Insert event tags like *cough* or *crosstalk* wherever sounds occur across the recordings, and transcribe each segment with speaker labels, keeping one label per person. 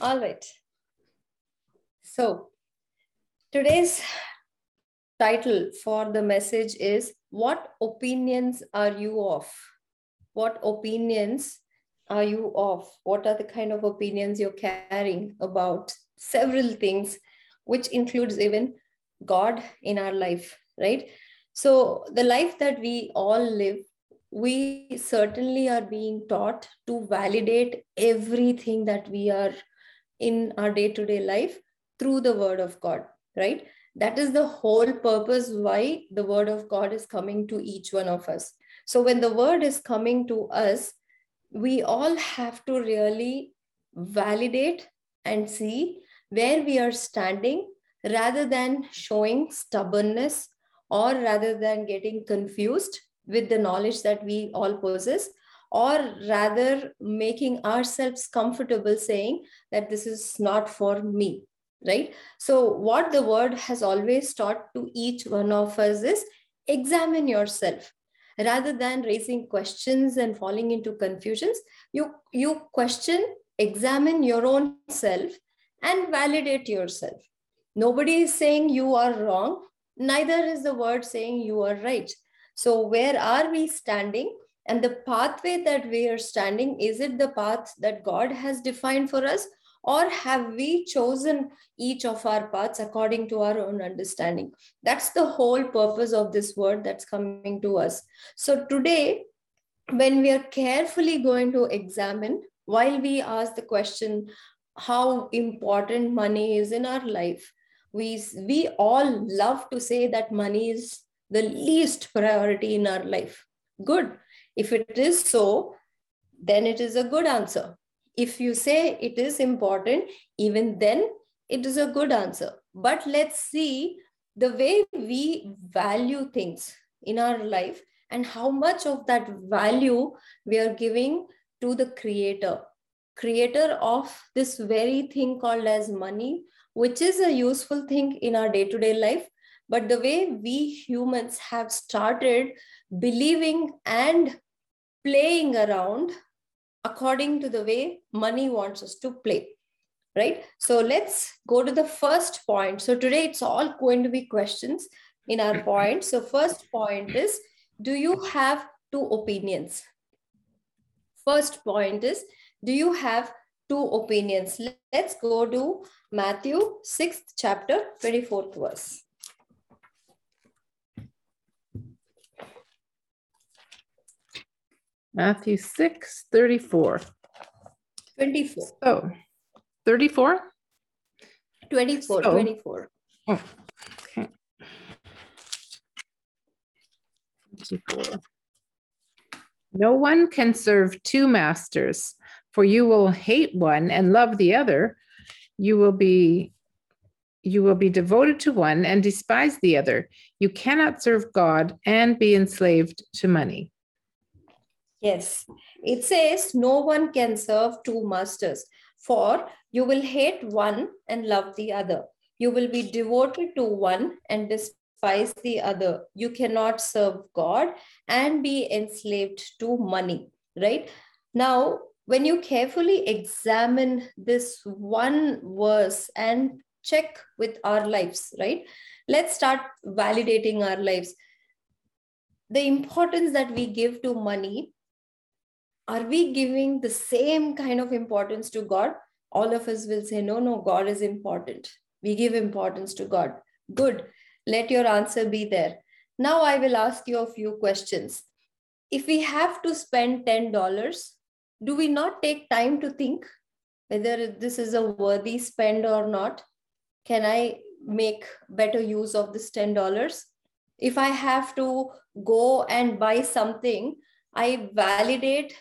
Speaker 1: All right. So today's title for the message is What opinions are you of? What opinions are you of? What are the kind of opinions you're carrying about several things, which includes even God in our life, right? So, the life that we all live, we certainly are being taught to validate everything that we are in our day to day life through the word of God, right? That is the whole purpose why the word of God is coming to each one of us. So when the word is coming to us, we all have to really validate and see where we are standing rather than showing stubbornness or rather than getting confused with the knowledge that we all possess or rather making ourselves comfortable saying that this is not for me right? So what the word has always taught to each one of us is examine yourself. Rather than raising questions and falling into confusions you you question examine your own self and validate yourself. Nobody is saying you are wrong neither is the word saying you are right. So where are we standing and the pathway that we are standing is it the path that god has defined for us? Or have we chosen each of our paths according to our own understanding? That's the whole purpose of this word that's coming to us. So today when we are carefully going to examine while we ask the question how important money is in our life we we all love to say that money is the least priority in our life. Good if it is so then it is a good answer. If you say it is important, even then it is a good answer. But let's see the way we value things in our life and how much of that value we are giving to the creator. Creator of this very thing called as money which is a useful thing in our day to day life. But the way we humans have started believing and playing around according to the way money wants us to play right? So let's go to the first point. So today it's all going to be questions in our point. So first point is do you have two opinions? First point is do you have two opinions? Let's go to matthew 6th chapter 24th verse
Speaker 2: Matthew 6, 34.
Speaker 1: 24.
Speaker 2: Oh, 34?
Speaker 1: 24, so, 24. Oh, okay.
Speaker 2: 24. No one can serve two masters, for you will hate one and love the other. You will be you will be devoted to one and despise the other. You cannot serve God and be enslaved to money.
Speaker 1: Yes, it says no one can serve two masters, for you will hate one and love the other. You will be devoted to one and despise the other. You cannot serve God and be enslaved to money, right? Now, when you carefully examine this one verse and check with our lives, right? Let's start validating our lives. The importance that we give to money are we giving the same kind of importance to God? All of us will say, no, no, God is important. We give importance to God. Good. Let your answer be there. Now I will ask you a few questions. If we have to spend $10, do we not take time to think whether this is a worthy spend or not? Can I make better use of this $10? If I have to go and buy something, I validate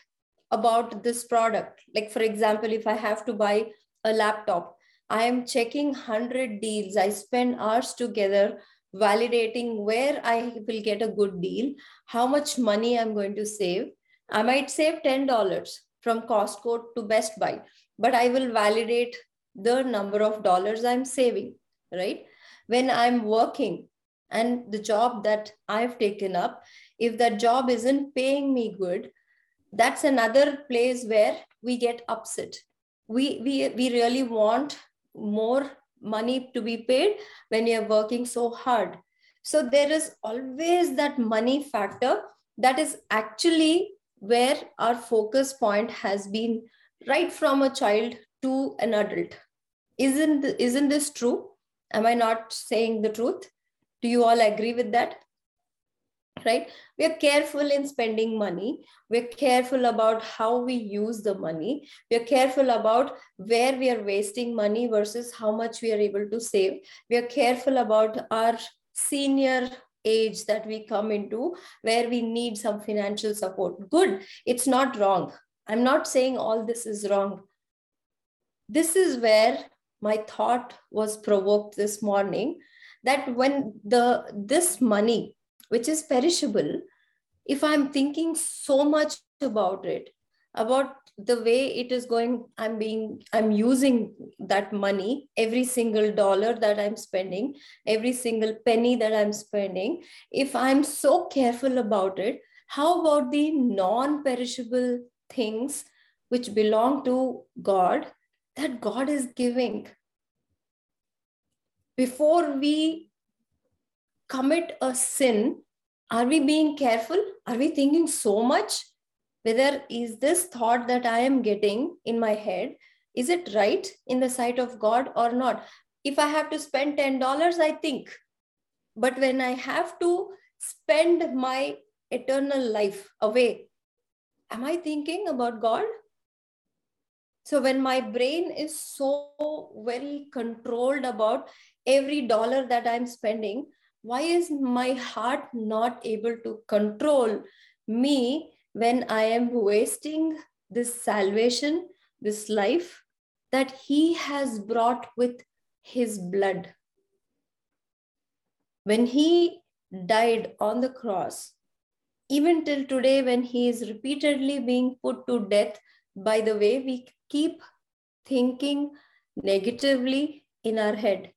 Speaker 1: about this product. Like, for example, if I have to buy a laptop, I am checking 100 deals. I spend hours together validating where I will get a good deal, how much money I'm going to save. I might save $10 from Costco to Best Buy, but I will validate the number of dollars I'm saving, right? When I'm working and the job that I've taken up, if that job isn't paying me good, that's another place where we get upset. We we we really want more money to be paid when you're working so hard. So there is always that money factor that is actually where our focus point has been right from a child to an adult. Isn't isn't this true? Am i not saying the truth? Do you all agree with that right? We are careful in spending money. We're careful about how we use the money. We're careful about where we are wasting money versus how much we are able to save. We are careful about our senior age that we come into where we need some financial support. Good it's not wrong. I'm not saying all this is wrong. This is where my thought was provoked this morning that when the this money which is perishable if i'm thinking so much about it about the way it is going i'm being i'm using that money every single dollar that i'm spending every single penny that i'm spending if i'm so careful about it how about the non perishable things which belong to god that god is giving? Before we commit a sin, are we being careful? Are we thinking so much? Whether is this thought that I am getting in my head, is it right in the sight of God or not? If I have to spend $10, I think. But when I have to spend my eternal life away, am I thinking about God? So when my brain is so well controlled about every dollar that I'm spending, why is my heart not able to control me when I am wasting this salvation, this life that He has brought with His blood? When He died on the cross, even till today, when He is repeatedly being put to death by the way we keep thinking negatively in our head,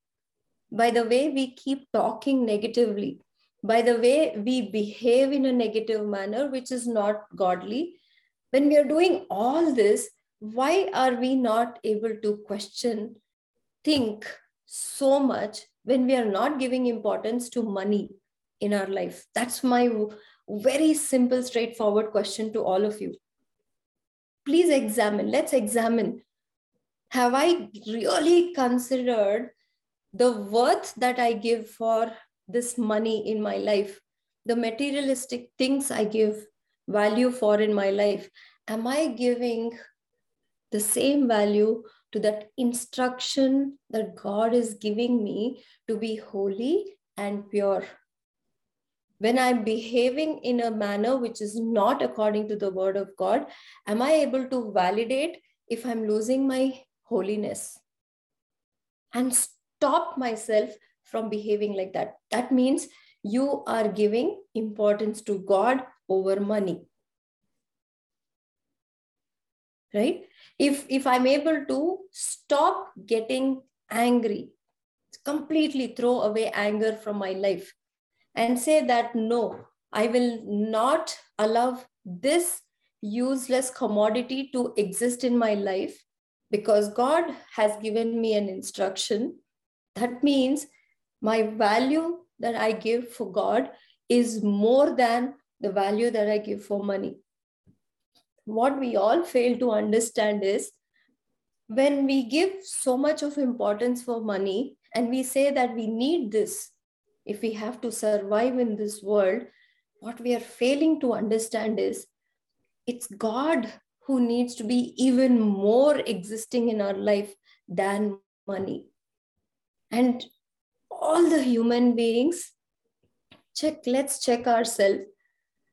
Speaker 1: by the way we keep talking negatively, by the way we behave in a negative manner, which is not godly. When we are doing all this, why are we not able to question, think so much when we are not giving importance to money in our life? That's my very simple, straightforward question to all of you please examine, let's examine. Have I really considered the worth that I give for this money in my life, the materialistic things I give value for in my life? Am I giving the same value to that instruction that God is giving me to be holy and pure? when I'm behaving in a manner which is not according to the word of God, am I able to validate if I'm losing my holiness and stop myself from behaving like that? That means you are giving importance to God over money. Right? If, if I'm able to stop getting angry, completely throw away anger from my life and say that no, I will not allow this useless commodity to exist in my life because God has given me an instruction. That means my value that I give for God is more than the value that I give for money. What we all fail to understand is when we give so much of importance for money and we say that we need this if we have to survive in this world, what we are failing to understand is it's God who needs to be even more existing in our life than money. And all the human beings, check, let's check ourselves.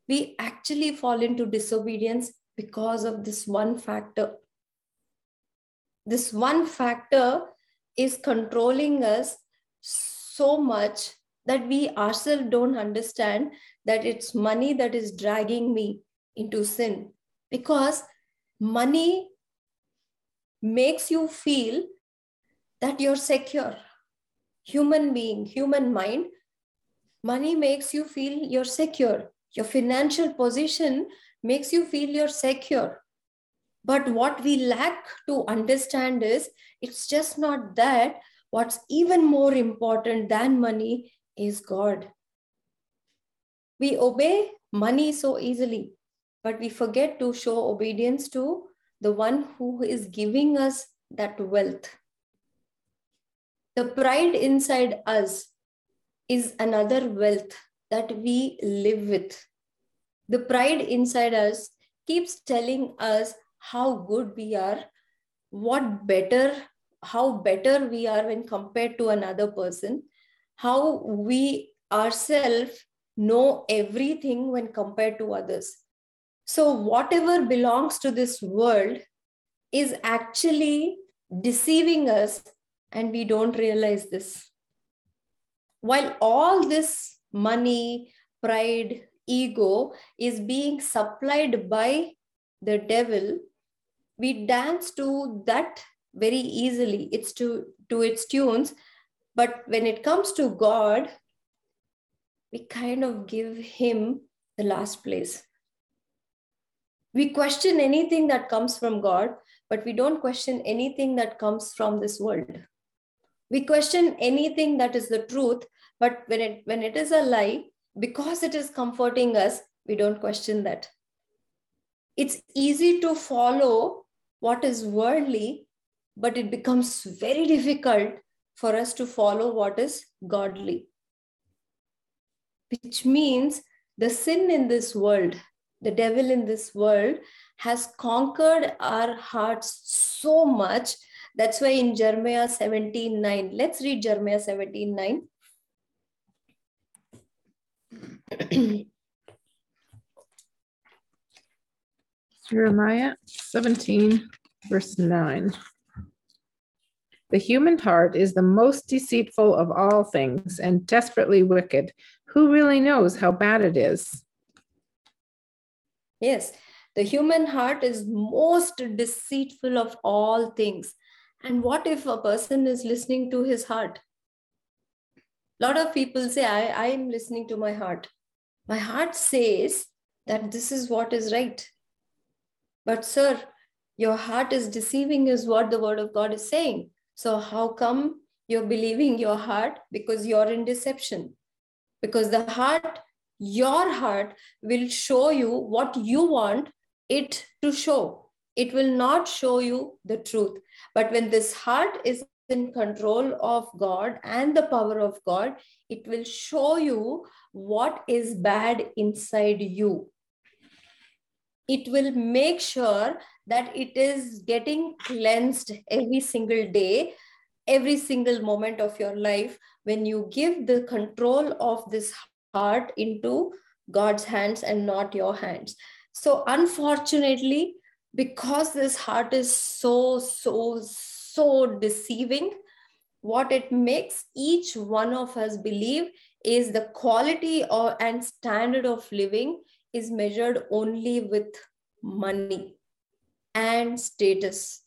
Speaker 1: We actually fall into disobedience because of this one factor. This one factor is controlling us so much that we ourselves don't understand that it's money that is dragging me into sin because money makes you feel that you're secure human being human mind money makes you feel you're secure your financial position makes you feel you're secure But what we lack to understand is it's just not that. What's even more important than money is God. We obey money so easily, but we forget to show obedience to the one who is giving us that wealth. The pride inside us is another wealth that we live with. The pride inside us keeps telling us how good we are, what better, how better we are when compared to another person, how we ourselves know everything when compared to others. So, whatever belongs to this world is actually deceiving us, and we don't realize this. While all this money, pride, ego is being supplied by the devil, we dance to that very easily. It's to, to its tunes. But when it comes to God, we kind of give him the last place. We question anything that comes from God, but we don't question anything that comes from this world. We question anything that is the truth, but when it when it is a lie, because it is comforting us, we don't question that. It's easy to follow what is worldly, but it becomes very difficult for us to follow what is godly. Which means the sin in this world, the devil in this world, has conquered our hearts so much. That's why in Jeremiah 17 9, let's read Jeremiah 17 9. *clears throat*
Speaker 2: Jeremiah 17, verse 9. The human heart is the most deceitful of all things and desperately wicked. Who really knows how bad it is?
Speaker 1: Yes, the human heart is most deceitful of all things. And what if a person is listening to his heart? A lot of people say, I, am listening to my heart. My heart says that this is what is right. But, sir, your heart is deceiving, is what the word of God is saying. So, how come you're believing your heart? Because you're in deception. Because the heart, your heart, will show you what you want it to show. It will not show you the truth. But when this heart is in control of God and the power of God, it will show you what is bad inside you it will make sure that it is getting cleansed every single day every single moment of your life when you give the control of this heart into god's hands and not your hands so unfortunately because this heart is so so so deceiving what it makes each one of us believe is the quality or and standard of living is measured only with money and status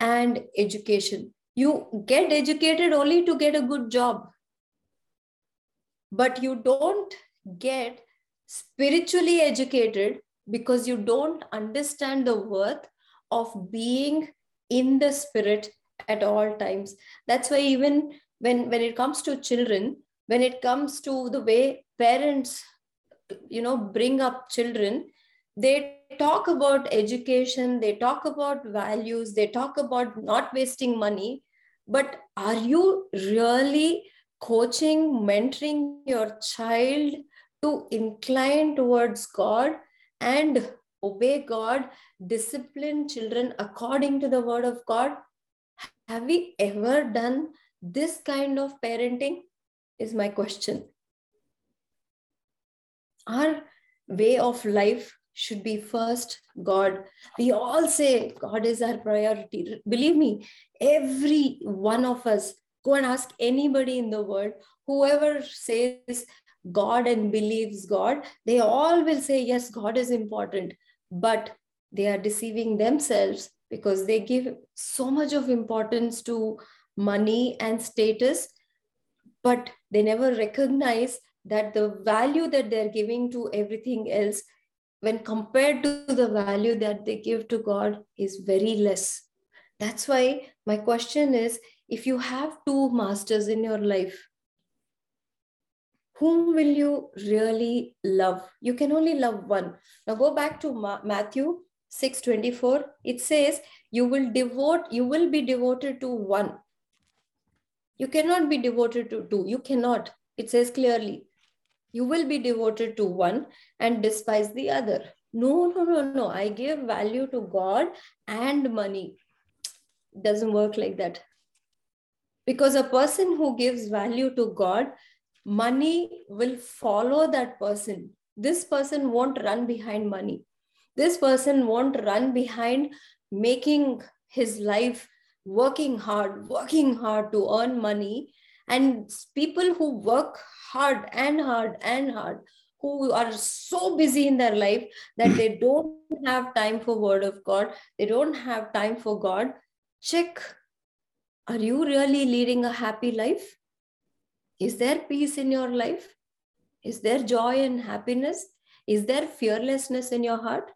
Speaker 1: and education. You get educated only to get a good job, but you don't get spiritually educated because you don't understand the worth of being in the spirit at all times. That's why, even when, when it comes to children, when it comes to the way parents you know bring up children they talk about education they talk about values they talk about not wasting money but are you really coaching mentoring your child to incline towards god and obey god discipline children according to the word of god have we ever done this kind of parenting is my question our way of life should be first God. We all say God is our priority. Believe me, every one of us, go and ask anybody in the world, whoever says God and believes God, they all will say, yes, God is important. But they are deceiving themselves because they give so much of importance to money and status, but they never recognize that the value that they're giving to everything else when compared to the value that they give to God, is very less. That's why my question is if you have two masters in your life, whom will you really love? You can only love one. Now go back to Ma- Matthew 6:24. It says, You will devote, you will be devoted to one. You cannot be devoted to two. You cannot. It says clearly, you will be devoted to one and despise the other. No, no, no, no. I give value to God and money. It doesn't work like that. Because a person who gives value to God, money will follow that person. This person won't run behind money. This person won't run behind making his life working hard, working hard to earn money. And people who work hard and hard and hard, who are so busy in their life that they *clears throat* don't have time for word of God, they don't have time for God, check are you really leading a happy life? Is there peace in your life? Is there joy and happiness? Is there fearlessness in your heart?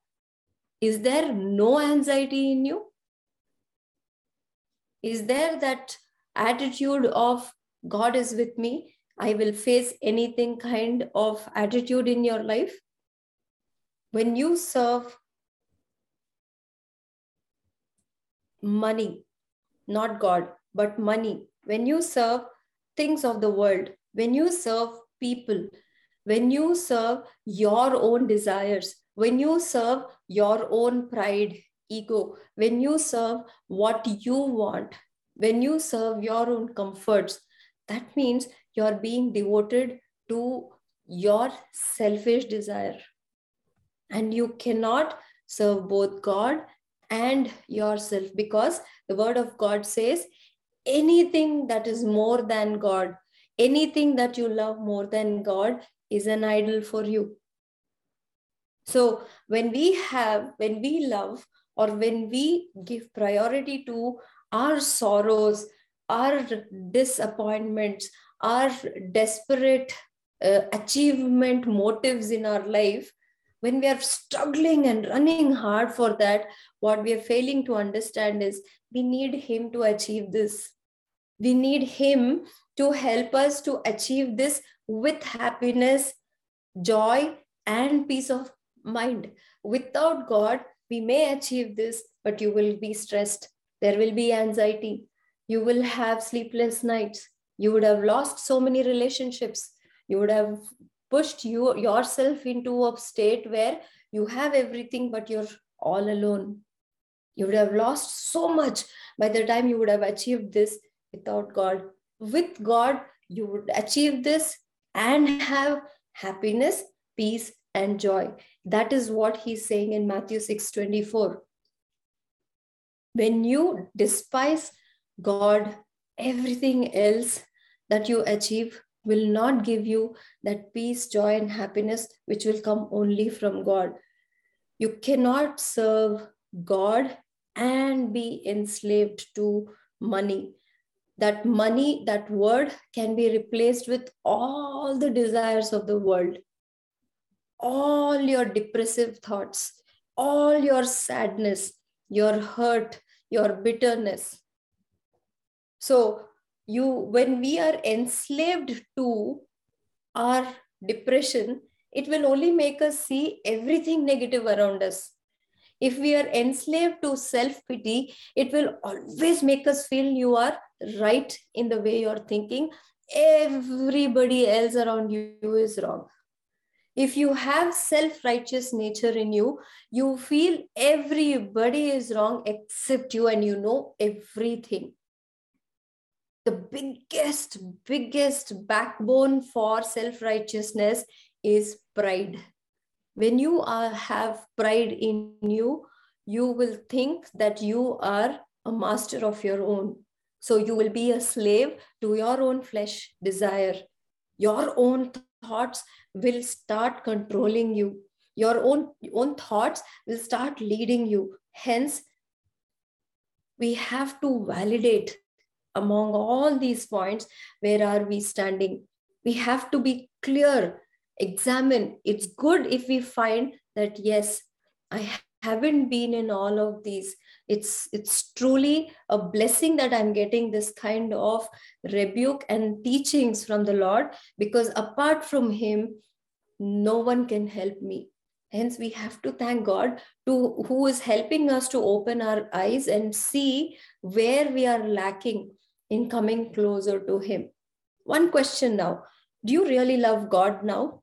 Speaker 1: Is there no anxiety in you? Is there that attitude of God is with me? I will face anything kind of attitude in your life? When you serve money, not God, but money, when you serve things of the world, when you serve people, when you serve your own desires, when you serve your own pride, ego, when you serve what you want, when you serve your own comforts, that means you're being devoted to your selfish desire. And you cannot serve both God and yourself because the word of God says anything that is more than God, anything that you love more than God is an idol for you. So when we have, when we love, or when we give priority to our sorrows, our disappointments, our desperate uh, achievement motives in our life, when we are struggling and running hard for that, what we are failing to understand is we need Him to achieve this. We need Him to help us to achieve this with happiness, joy, and peace of mind. Without God, we may achieve this, but you will be stressed. There will be anxiety. You will have sleepless nights. You would have lost so many relationships. You would have pushed you yourself into a state where you have everything, but you're all alone. You would have lost so much by the time you would have achieved this without God. With God, you would achieve this and have happiness, peace, and joy. That is what he's saying in Matthew 6 24. When you despise God, everything else that you achieve will not give you that peace, joy, and happiness which will come only from God. You cannot serve God and be enslaved to money. That money, that word can be replaced with all the desires of the world, all your depressive thoughts, all your sadness, your hurt, your bitterness. So, you when we are enslaved to our depression, it will only make us see everything negative around us if we are enslaved to self pity, it will always make us feel you are right in the way you're thinking. Everybody else around you is wrong. If you have self righteous nature in you, you feel everybody is wrong except you and you know everything. The biggest, biggest backbone for self righteousness is pride when you are, have pride in you, you will think that you are a master of your own. So you will be a slave to your own flesh desire. Your own thoughts will start controlling you. Your own, own thoughts will start leading you. Hence, we have to validate among all these points where are we standing. We have to be clear examine it's good if we find that yes, I haven't been in all of these. It's it's truly a blessing that I'm getting this kind of rebuke and teachings from the Lord because apart from Him, no one can help me. Hence, we have to thank God to who is helping us to open our eyes and see where we are lacking in coming closer to Him. One question now: Do you really love God now?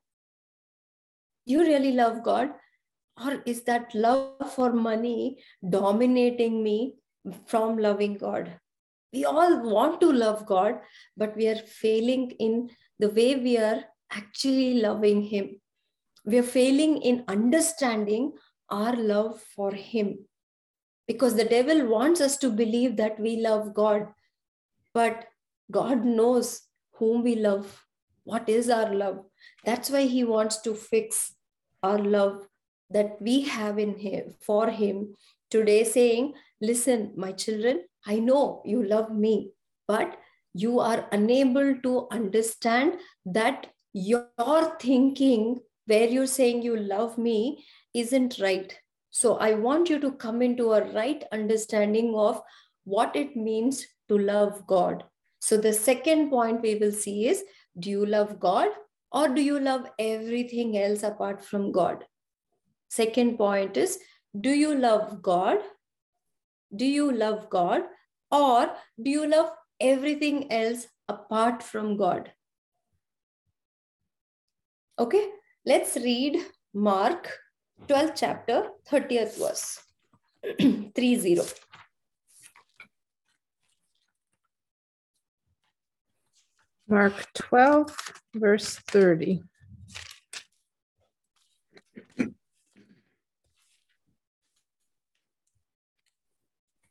Speaker 1: Do you really love God? Or is that love for money dominating me from loving God? We all want to love God, but we are failing in the way we are actually loving Him. We are failing in understanding our love for Him. Because the devil wants us to believe that we love God, but God knows whom we love, what is our love. That's why He wants to fix our love that we have in him for him today saying listen my children i know you love me but you are unable to understand that your thinking where you're saying you love me isn't right. So i want you to come into a right understanding of what it means to love god. So the second point we will see is do you love god or do you love everything else apart from god Second point is do you love God? Do you love God? Or do you love everything else apart from God? Okay, let's read Mark 12th chapter, 30th verse. *clears throat* 3 0.
Speaker 2: Mark 12, verse 30.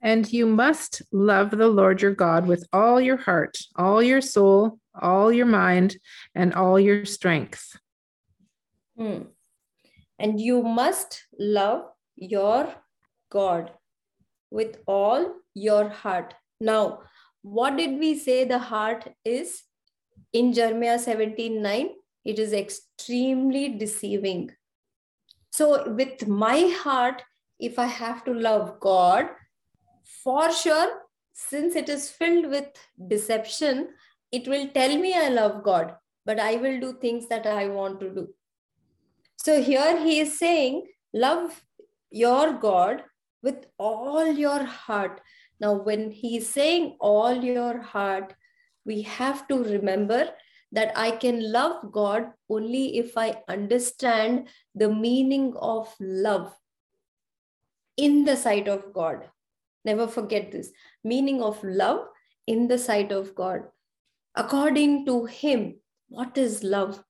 Speaker 2: And you must love the Lord your God with all your heart, all your soul, all your mind, and all your strength.
Speaker 1: Hmm. And you must love your God with all your heart. Now, what did we say the heart is? In Jeremiah 17 9, it is extremely deceiving. So, with my heart, if I have to love God, for sure, since it is filled with deception, it will tell me I love God, but I will do things that I want to do. So here he is saying, love your God with all your heart. Now, when he is saying all your heart, we have to remember that I can love God only if I understand the meaning of love in the sight of God. Never forget this meaning of love in the sight of God. According to Him, what is love?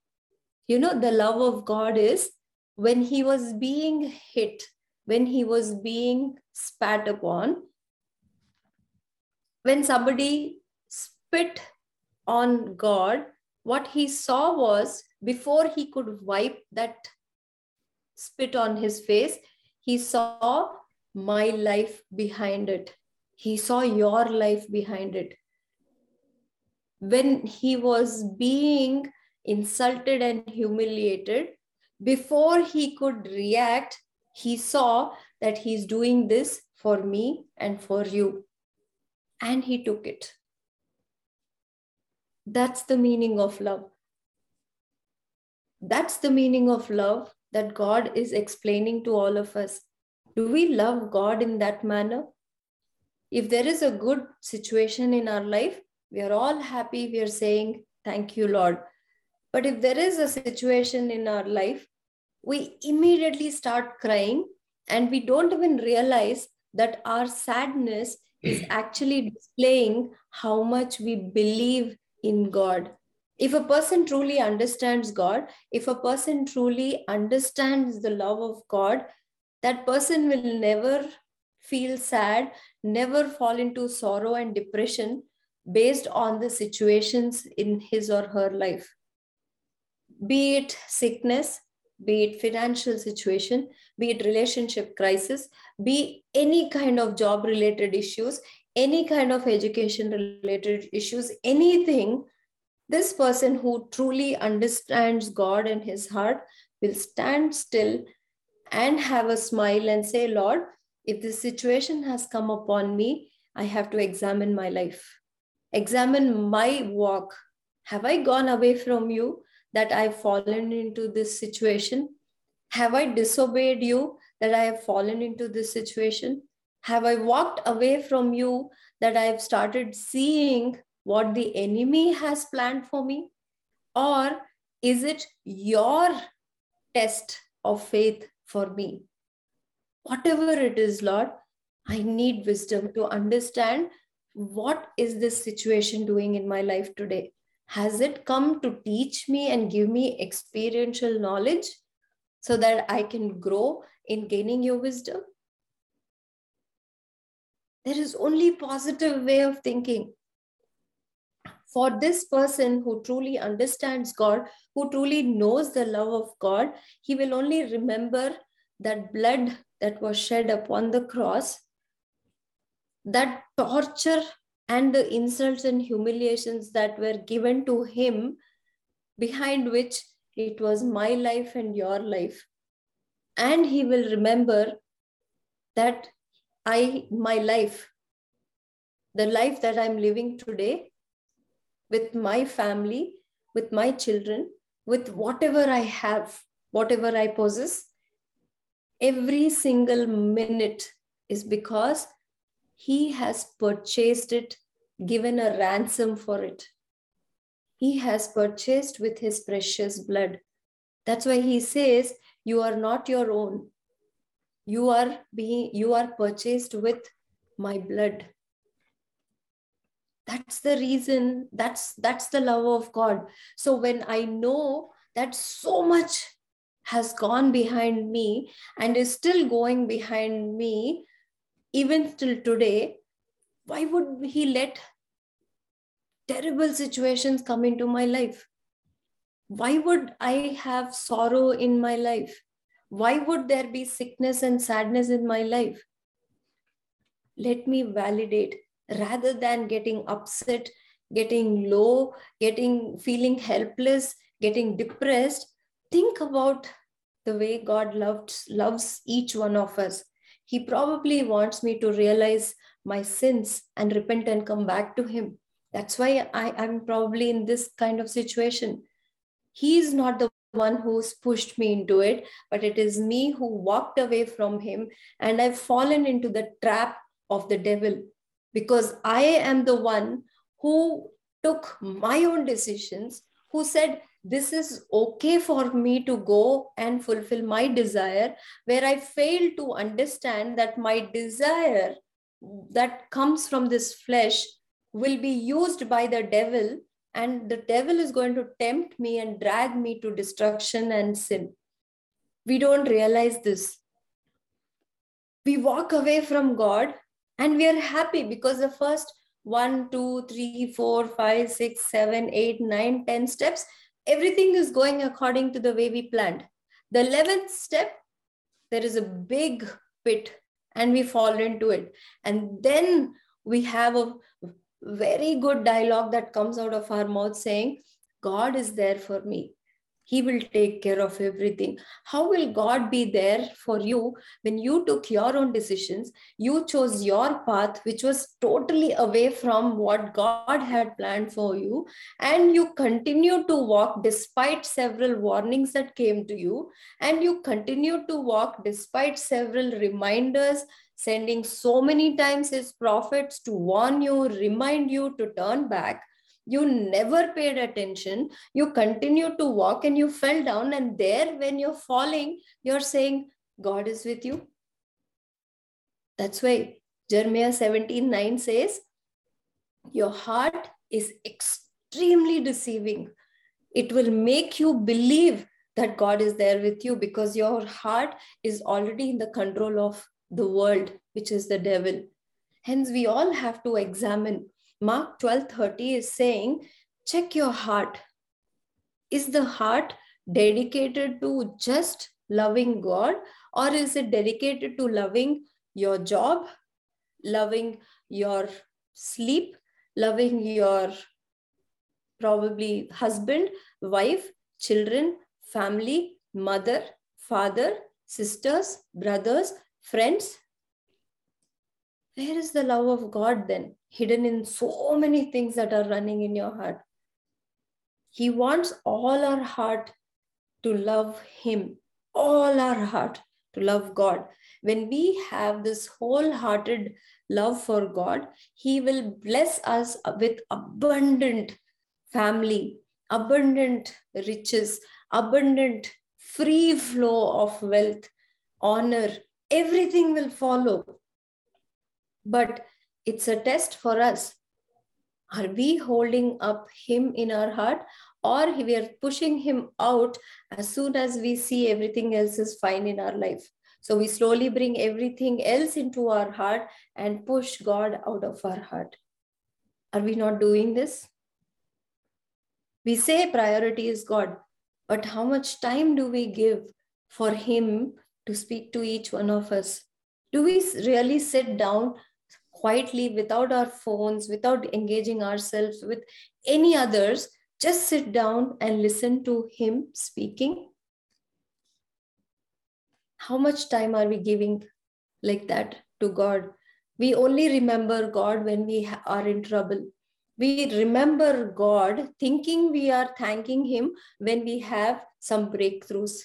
Speaker 1: You know, the love of God is when He was being hit, when He was being spat upon, when somebody spit on God, what He saw was before He could wipe that spit on His face, He saw my life behind it. He saw your life behind it. When he was being insulted and humiliated, before he could react, he saw that he's doing this for me and for you. And he took it. That's the meaning of love. That's the meaning of love that God is explaining to all of us. Do we love God in that manner? If there is a good situation in our life, we are all happy. We are saying, Thank you, Lord. But if there is a situation in our life, we immediately start crying and we don't even realize that our sadness is *clears throat* actually displaying how much we believe in God. If a person truly understands God, if a person truly understands the love of God, that person will never feel sad, never fall into sorrow and depression based on the situations in his or her life. Be it sickness, be it financial situation, be it relationship crisis, be any kind of job related issues, any kind of education related issues, anything, this person who truly understands God and his heart will stand still and have a smile and say, Lord, if this situation has come upon me, I have to examine my life, examine my walk. Have I gone away from you that I've fallen into this situation? Have I disobeyed you that I have fallen into this situation? Have I walked away from you that I've started seeing what the enemy has planned for me? Or is it your test of faith for me? Whatever it is, Lord, I need wisdom to understand what is this situation doing in my life today? Has it come to teach me and give me experiential knowledge so that I can grow in gaining your wisdom? There is only positive way of thinking. For this person who truly understands God, who truly knows the love of God, he will only remember that blood that was shed upon the cross, that torture and the insults and humiliations that were given to him, behind which it was my life and your life. And he will remember that I, my life, the life that I'm living today with my family, with my children, with whatever I have, whatever I possess, every single minute is because he has purchased it, given a ransom for it. He has purchased with his precious blood. That's why he says, You are not your own you are being you are purchased with my blood that's the reason. That's that's the love of god. So when i know that so much has gone behind me and is still going behind me even till today why would he let terrible situations come into my life? Why would i have sorrow in my life? Why would there be sickness and sadness in my life? Let me validate rather than getting upset, getting low, getting feeling helpless, getting depressed. Think about the way God loved, loves each one of us. He probably wants me to realize my sins and repent and come back to Him. That's why I, I'm probably in this kind of situation. He is not the one who's pushed me into it, but it is me who walked away from him and I've fallen into the trap of the devil because I am the one who took my own decisions, who said, This is okay for me to go and fulfill my desire, where I failed to understand that my desire that comes from this flesh will be used by the devil and the devil is going to tempt me and drag me to destruction and sin. We don't realize this. We walk away from God and we are happy because the first one, two, three, four, five, six, seven, eight, nine, ten steps, everything is going according to the way we planned. The 11th step, there is a big pit and we fall into it. And then we have a very good dialogue that comes out of our mouth saying, God is there for me. He will take care of everything. How will God be there for you when you took your own decisions? You chose your path, which was totally away from what God had planned for you, and you continue to walk despite several warnings that came to you, and you continue to walk despite several reminders sending so many times his prophets to warn you, remind you to turn back. You never paid attention. You continued to walk and you fell down. And there, when you're falling, you're saying, God is with you. That's why Jeremiah 17 9 says, Your heart is extremely deceiving. It will make you believe that God is there with you because your heart is already in the control of the world, which is the devil. Hence, we all have to examine. Mark 12 30 is saying, check your heart. Is the heart dedicated to just loving God, or is it dedicated to loving your job, loving your sleep, loving your probably husband, wife, children, family, mother, father, sisters, brothers, friends. Where is the love of God then? Hidden in so many things that are running in your heart. He wants all our heart to love Him, all our heart to love God. When we have this wholehearted love for God, He will bless us with abundant family, abundant riches, abundant free flow of wealth, honor, everything will follow. But it's a test for us. Are we holding up Him in our heart or we are pushing Him out as soon as we see everything else is fine in our life? So we slowly bring everything else into our heart and push God out of our heart. Are we not doing this? We say priority is God, but how much time do we give for Him to speak to each one of us? Do we really sit down quietly without our phones, without engaging ourselves with any others? Just sit down and listen to Him speaking? How much time are we giving like that to God? We only remember God when we are in trouble we remember God thinking we are thanking Him when we have some breakthroughs.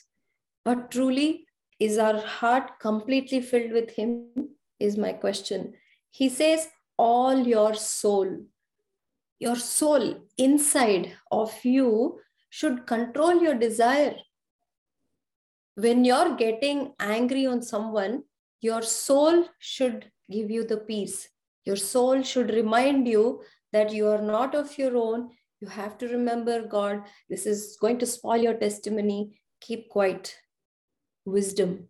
Speaker 1: But truly, is our heart completely filled with Him? Is my question. He says, All your soul, your soul inside of you should control your desire. When you're getting angry on someone, your soul should give you the peace. Your soul should remind you that you are not of your own. You have to remember God. This is going to spoil your testimony. Keep quiet. Wisdom.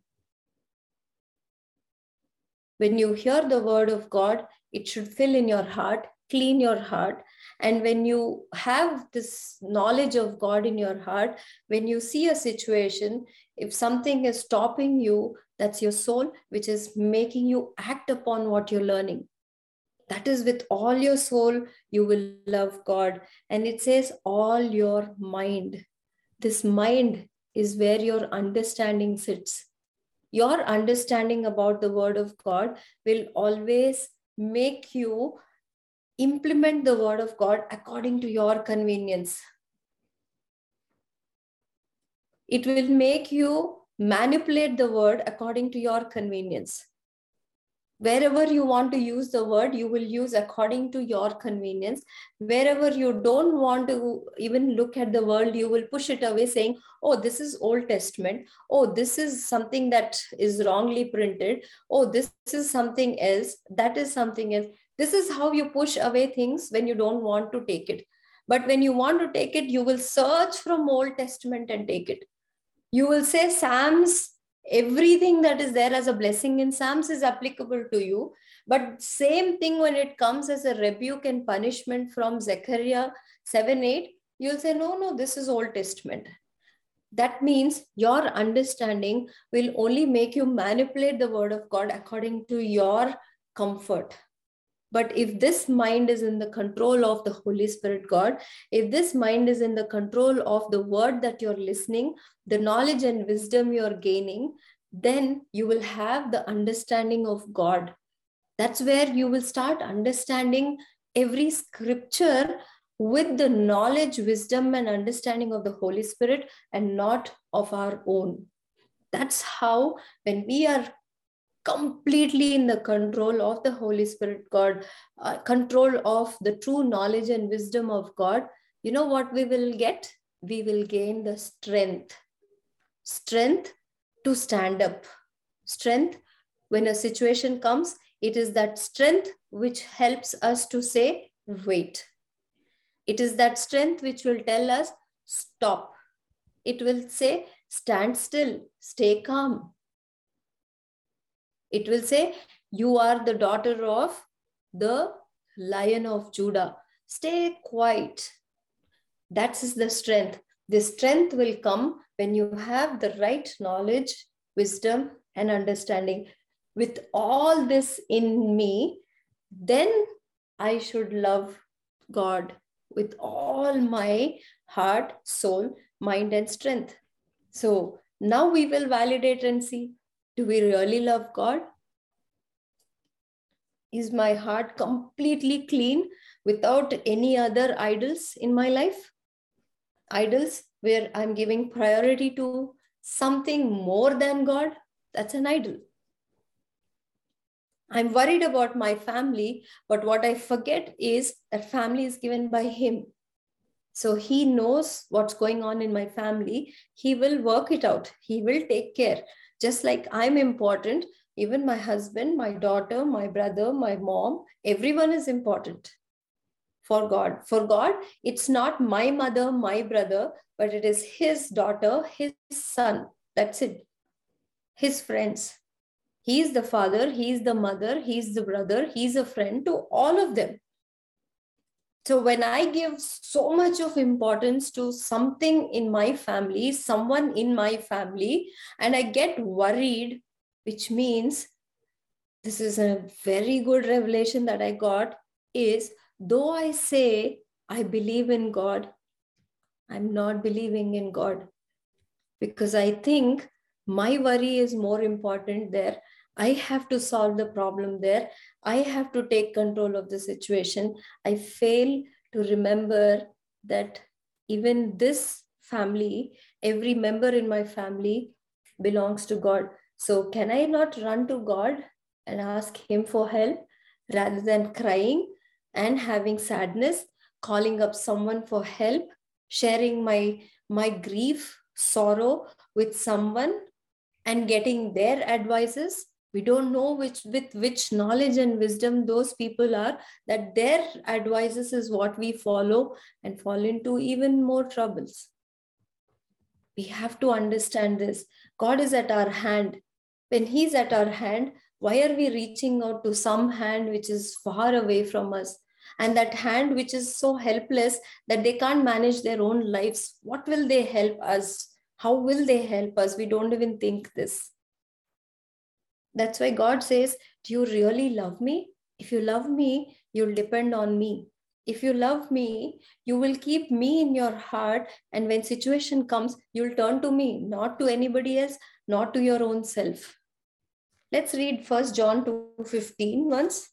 Speaker 1: When you hear the word of God, it should fill in your heart, clean your heart. And when you have this knowledge of God in your heart, when you see a situation, if something is stopping you, that's your soul, which is making you act upon what you're learning. That is with all your soul you will love god. And it says all your mind. This mind is where your understanding sits your understanding about the word of god will always make you implement the word of god according to your convenience. It will make you manipulate the word according to your convenience wherever you want to use the word you will use according to your convenience. Wherever you don't want to even look at the world you will push it away saying oh this is old testament. Oh this is something that is wrongly printed. Oh this is something else. That is something else. This is how you push away things when you don't want to take it. But when you want to take it you will search from old testament and take it. You will say psalms everything that is there as a blessing in psalms is applicable to you. But same thing when it comes as a rebuke and punishment from zechariah 7 8 you'll say no no this is old testament. That means your understanding will only make you manipulate the word of god according to your comfort but if this mind is in the control of the Holy Spirit God, if this mind is in the control of the word that you're listening, the knowledge and wisdom you're gaining, then you will have the understanding of God. That's where you will start understanding every scripture with the knowledge, wisdom, and understanding of the Holy Spirit and not of our own. That's how, when we are completely in the control of the Holy Spirit, God, uh, control of the true knowledge and wisdom of God, you know what we will get? We will gain the strength. Strength to stand up. Strength when a situation comes, it is that strength which helps us to say, wait. It is that strength which will tell us, stop. It will say, stand still, stay calm, it will say, You are the daughter of the lion of Judah. Stay quiet. That is the strength. The strength will come when you have the right knowledge, wisdom, and understanding. With all this in me, then I should love God with all my heart, soul, mind, and strength. So Now we will validate and see do we really love God? Is my heart completely clean without any other idols in my life? Idols where I'm giving priority to something more than God? That's an idol. I'm worried about my family, but what I forget is that family is given by Him. So He knows what's going on in my family. He will work it out, He will take care. Just like I'm important, even my husband, my daughter, my brother, my mom, everyone is important for God. For God, it's not my mother, my brother, but it is His daughter, His son. That's it. His friends. He's the father, he's the mother, he's the brother, he's a friend to all of them. So when I give so much of importance to something in my family, someone in my family, and I get worried, which means this is a very good revelation that I got, is though I say I believe in God, I'm not believing in God. Because I think my worry is more important there I have to solve the problem there. I have to take control of the situation. I fail to remember that even this family, every member in my family belongs to God. So, can I not run to God and ask Him for help rather than crying and having sadness, calling up someone for help, sharing my, my grief, sorrow with someone and getting their advices? We don't know which with which knowledge and wisdom those people are that their advices is what we follow and fall into even more troubles. We have to understand this. God is at our hand. When he's at our hand why are we reaching out to some hand which is far away from us? And that hand which is so helpless that they can't manage their own lives what will they help us? How will they help us? We don't even think this that's why God says, Do you really love me? If you love me, you'll depend on me. If you love me, you will keep me in your heart. And when situation comes, you'll turn to me, not to anybody else, not to your own self. Let's read First John 2 15 once.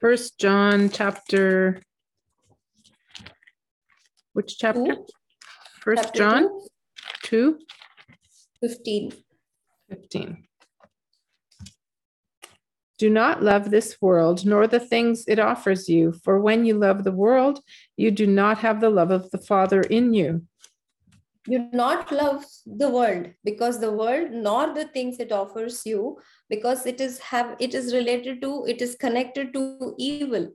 Speaker 2: First John chapter which chapter? Two. First chapter John two.
Speaker 1: 15.
Speaker 2: 15. Do not love this world, nor the things it offers you, for when you love the world, you do not have the love of the Father in you.
Speaker 1: You not love the world because the world nor the things it offers you because it is have it is related to it is connected to evil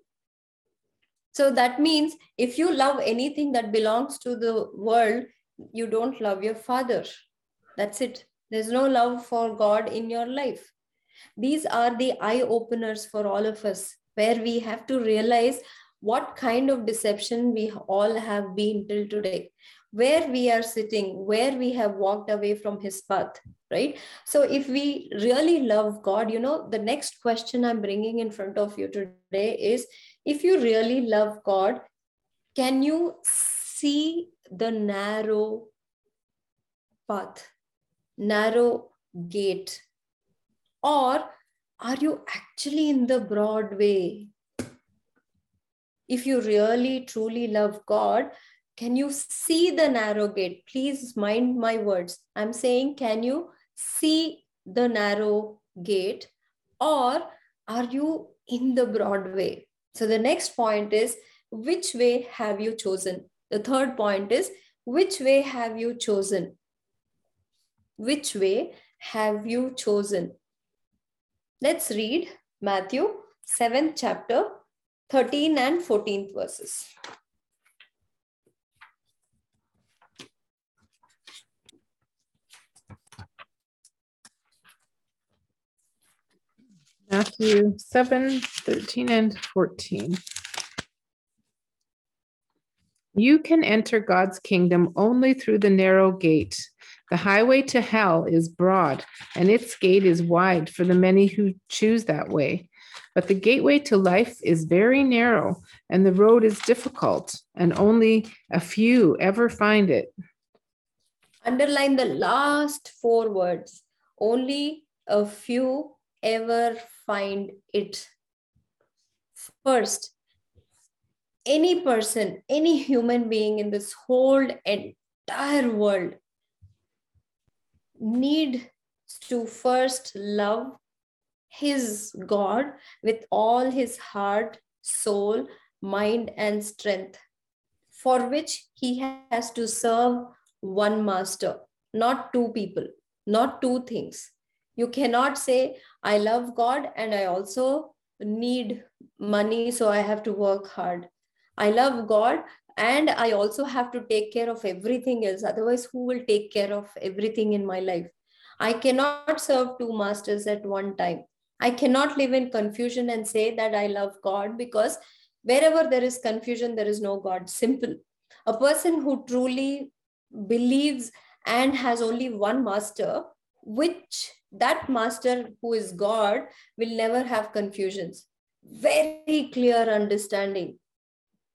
Speaker 1: so that means if you love anything that belongs to the world, you don't love your father. That's it. There's no love for God in your life. These are the eye openers for all of us, where we have to realize what kind of deception we all have been till today, where we are sitting, where we have walked away from his path, right? So, if we really love God, you know, the next question I'm bringing in front of you today is if you really love God, can you see the narrow path, narrow gate? Or are you actually in the broad way? If you really truly love God, can you see the narrow gate? Please mind my words. I'm saying, can you see the narrow gate? Or are you in the broad way? So the next point is which way have you chosen? The third point is which way have you chosen? Which way have you chosen? Let's read Matthew 7th chapter 13 and 14th verses.
Speaker 2: Matthew 7, 13 and 14. You can enter God's kingdom only through the narrow gate. The highway to hell is broad, and its gate is wide for the many who choose that way. But the gateway to life is very narrow, and the road is difficult, and only a few ever find it.
Speaker 1: Underline the last four words. Only a few ever find it. First, any person, any human being in this whole entire world needs to first love his God with all his heart, soul, mind, and strength, for which he has to serve one master, not two people, not two things. You cannot say, I love God and I also need money, so I have to work hard. I love God and I also have to take care of everything else. Otherwise, who will take care of everything in my life? I cannot serve two masters at one time. I cannot live in confusion and say that I love God because wherever there is confusion, there is no God. Simple. A person who truly believes and has only one master, which that master who is God will never have confusions. Very clear understanding.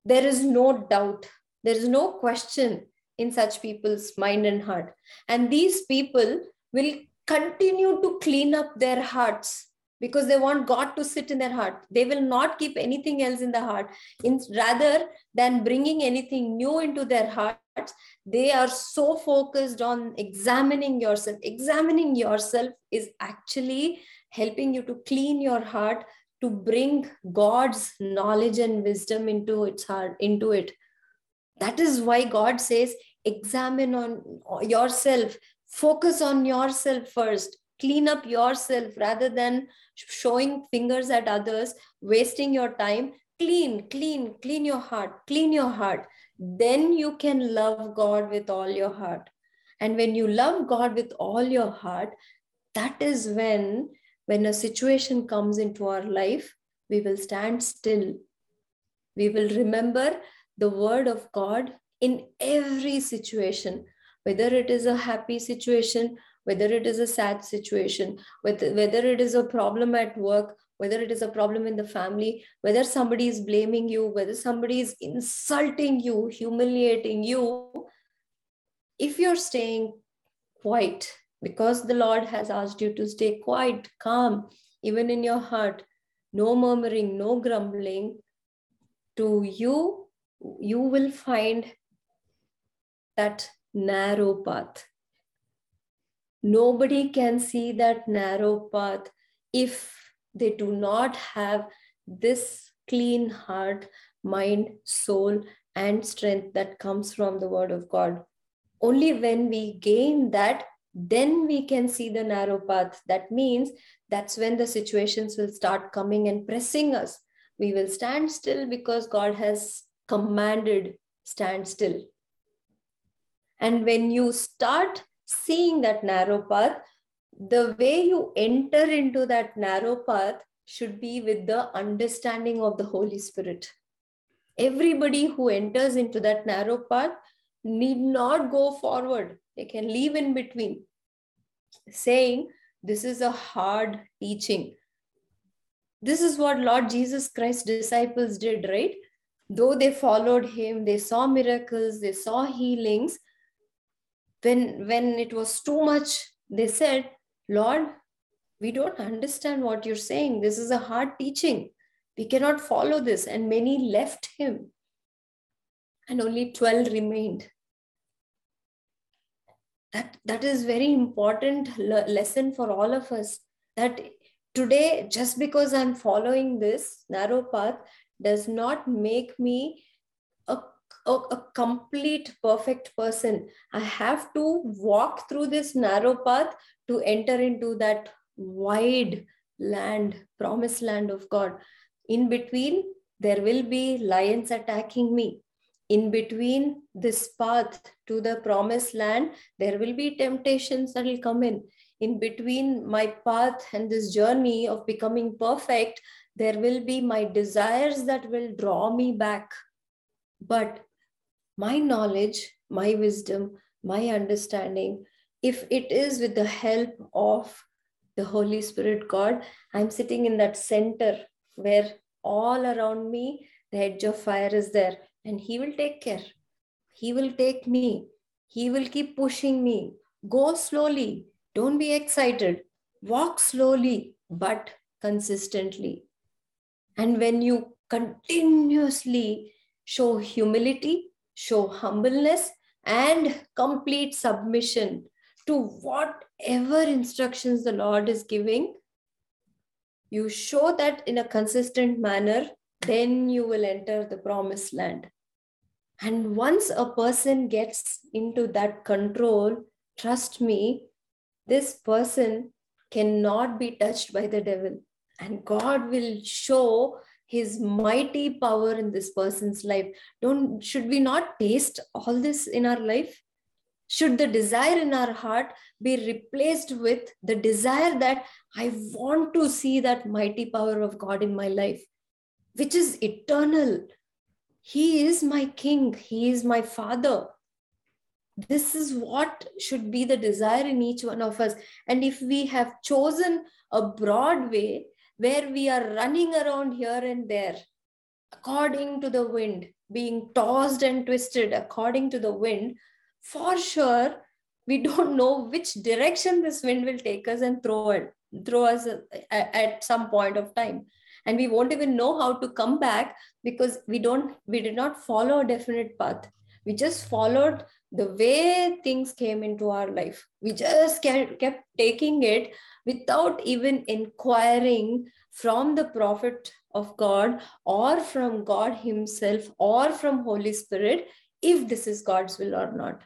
Speaker 1: There is no doubt. There is no question in such people's mind and heart. And these people will continue to clean up their hearts because they want God to sit in their heart. They will not keep anything else in the heart. In, rather than bringing anything new into their hearts, they are so focused on examining yourself. Examining yourself is actually helping you to clean your heart to bring God's knowledge and wisdom into its heart, into it. That is why God says, examine on yourself, focus on yourself first, clean up yourself rather than showing fingers at others, wasting your time. Clean, clean, clean your heart, clean your heart. Then you can love God with all your heart. And when you love God with all your heart, that is when, when a situation comes into our life, we will stand still. We will remember the word of God in every situation, whether it is a happy situation whether it is a sad situation, whether, whether it is a problem at work, whether it is a problem in the family, whether somebody is blaming you, whether somebody is insulting you, humiliating you, if you're staying quiet, because the Lord has asked you to stay quiet, calm, even in your heart, no murmuring, no grumbling, to you, you will find that narrow path Nobody can see that narrow path if they do not have this clean heart, mind, soul, and strength that comes from the word of God. Only when we gain that, then we can see the narrow path. That means that's when the situations will start coming and pressing us. We will stand still because God has commanded stand still. And when you start seeing that narrow path, the way you enter into that narrow path should be with the understanding of the Holy Spirit. Everybody who enters into that narrow path need not go forward, they can leave in between, saying, This is a hard teaching. This is what Lord Jesus Christ's disciples did, right? Though they followed him, they saw miracles, they saw healings, when when it was too much they said lord we don't understand what you're saying. This is a hard teaching. We cannot follow this. And many left him and only 12 remained. That that is very important lesson for all of us that today just because i'm following this narrow path does not make me a a, complete perfect person. I have to walk through this narrow path to enter into that wide land, promised land of God. In between, there will be lions attacking me. In between this path to the promised land, there will be temptations that will come in. In between my path and this journey of becoming perfect, there will be my desires that will draw me back. But my knowledge, my wisdom, my understanding, if it is with the help of the Holy Spirit God, I'm sitting in that center where all around me, the edge of fire is there, and He will take care. He will take me. He will keep pushing me. Go slowly. Don't be excited. Walk slowly, but consistently. And when you continuously show humility, show humbleness, and complete submission to whatever instructions the Lord is giving, you show that in a consistent manner, then you will enter the promised land. And once a person gets into that control, trust me, this person cannot be touched by the devil. And God will show his mighty power in this person's life. Don't should we not taste all this in our life? Should the desire in our heart be replaced with the desire that I want to see that mighty power of God in my life, which is eternal? He is my king, He is my father. This is what should be the desire in each one of us. And if we have chosen a broad way where we are running around here and there, according to the wind, being tossed and twisted according to the wind, for sure we don't know which direction this wind will take us and throw it throw us at some point of time. And we won't even know how to come back because we don't we did not follow a definite path. We just followed the way things came into our life we just kept taking it without even inquiring from the prophet of god or from god himself or from holy spirit if this is god's will or not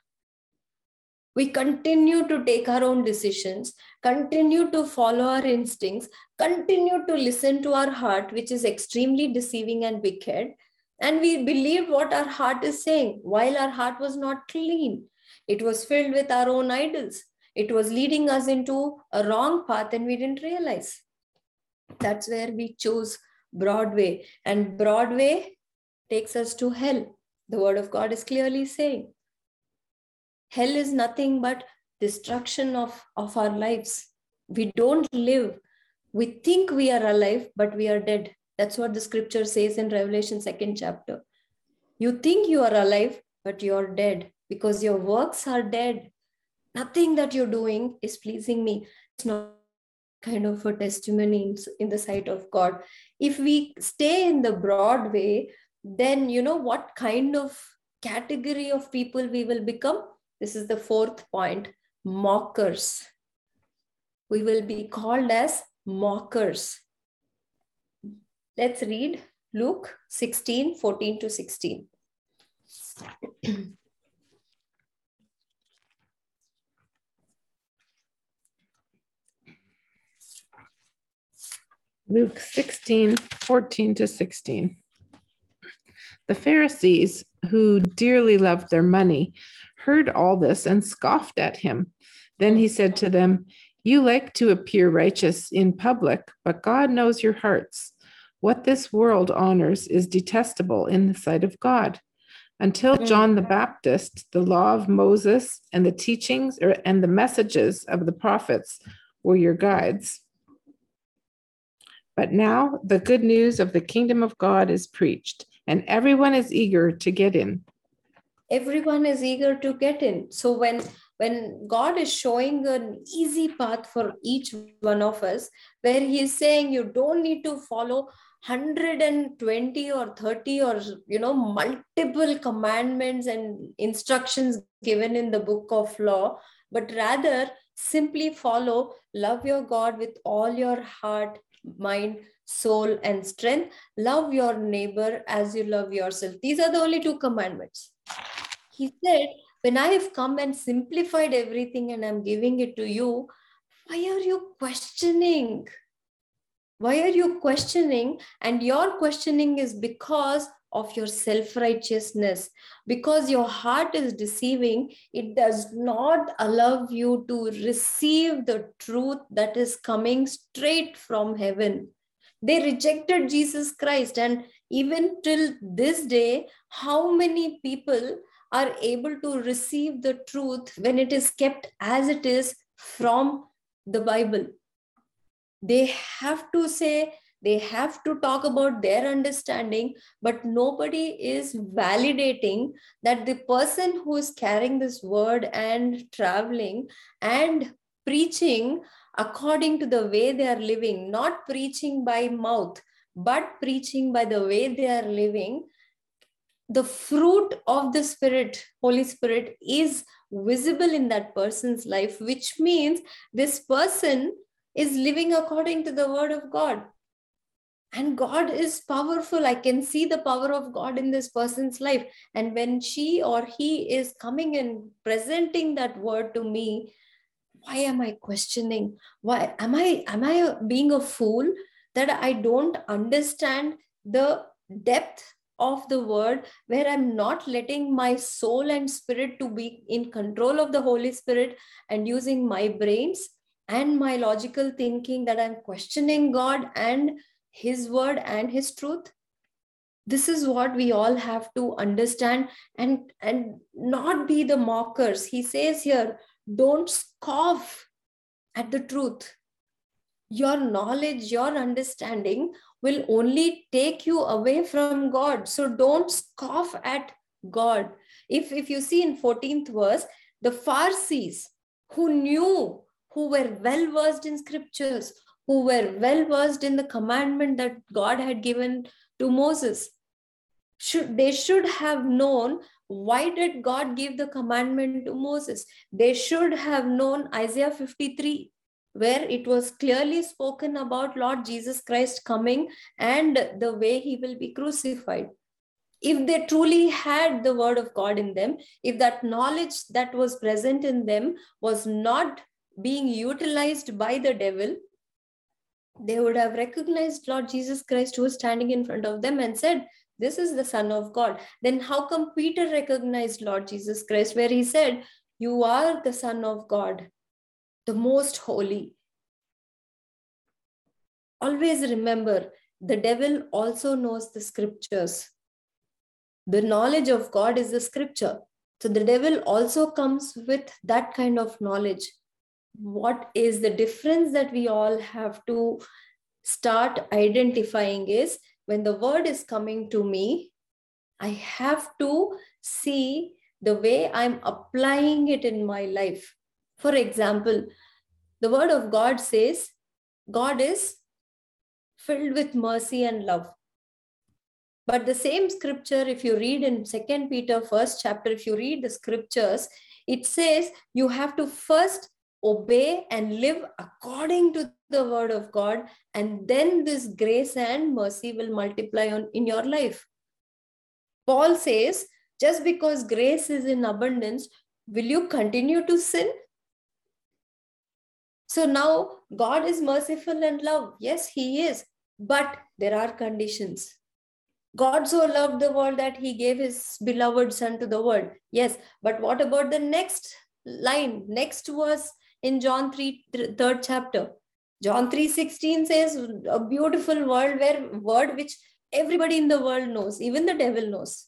Speaker 1: we continue to take our own decisions, continue to follow our instincts, continue to listen to our heart, which is extremely deceiving and wicked. And we believe what our heart is saying, while our heart was not clean. It was filled with our own idols. It was leading us into a wrong path, and we didn't realize. That's where we chose Broadway. And Broadway takes us to hell. The word of God is clearly saying hell is nothing but destruction of, of our lives. We don't live. We think we are alive, but we are dead. That's what the scripture says in Revelation, second chapter. You think you are alive, but you're dead because your works are dead. Nothing that you're doing is pleasing me. It's not kind of a testimony in the sight of God. If we stay in the broad way, then you know what kind of category of people we will become? This is the fourth point mockers. We will be called as mockers. Let's read Luke 16 14 to 16. *clears throat*
Speaker 2: Luke 16, 14 to 16. The Pharisees, who dearly loved their money, heard all this and scoffed at him. Then he said to them, You like to appear righteous in public, but God knows your hearts. What this world honors is detestable in the sight of God. Until mm. John the Baptist, the law of Moses and the teachings er, and the messages of the prophets were your guides. But now the good news of the kingdom of God is preached, and everyone is eager to get in
Speaker 1: everyone is eager to get in so when when god is showing an easy path for each one of us where he is saying you don't need to follow 120 or 30 or you know multiple commandments and instructions given in the book of law but rather simply follow love your god with all your heart mind soul and strength. Love your neighbor as you love yourself. These are the only two commandments. He said, When I have come and simplified everything and I'm giving it to you, why are you questioning? Why are you questioning? And your questioning is because of your self righteousness. Because your heart is deceiving, it does not allow you to receive the truth that is coming straight from heaven. They rejected Jesus Christ. And even till this day, how many people are able to receive the truth when it is kept as it is from the Bible. They have to say, they have to talk about their understanding but nobody is validating that the person who is carrying this word and traveling and preaching according to the way they are living not preaching by mouth but preaching by the way they are living the fruit of the spirit holy spirit is visible in that person's life which means this person is living according to the word of god. And god is powerful. I can see the power of god in this person's life. And when she or he is coming and presenting that word to me why am i questioning? Why am i am i being a fool that i don't understand the depth of the word where i'm not letting my soul and spirit to be in control of the holy spirit and using my brains and my logical thinking that i'm questioning god and his word and his truth this is what we all have to understand and and not be the mockers. He says here don't scoff at the truth. Your knowledge your understanding will only take you away from god. So don't scoff at god. If if you see in 14th verse the pharisees who knew who were well versed in scriptures who were well versed in the commandment that God had given to Moses. Should, they should have known why did God give the commandment to Moses? They should have known Isaiah 53, where it was clearly spoken about Lord Jesus Christ coming and the way he will be crucified. If they truly had the word of God in them, if that knowledge that was present in them was not being utilized by the devil, they would have recognized Lord Jesus Christ who was standing in front of them and said, This is the Son of God. Then how come Peter recognized Lord Jesus Christ, where he said, You are the Son of God, the most holy? Always remember, the devil also knows the scriptures. The knowledge of God is the scripture. So the devil also comes with that kind of knowledge what is the difference that we all have to start identifying is when the word is coming to me, I have to see the way I'm applying it in my life. For example, the word of God says, God is filled with mercy and love. But the same scripture, if you read in Second Peter, first chapter, if you read the scriptures, it says you have to first obey and live according to the word of God, and then this grace and mercy will multiply on, in your life. Paul says, just because grace is in abundance, will you continue to sin? So now God is merciful and love. Yes, He is. But there are conditions. God so loved the world that He gave His beloved Son to the world. Yes, but what about the next line? Next verse in John 3, third chapter. John 3:16 says a beautiful world where word which everybody in the world knows, even the devil knows.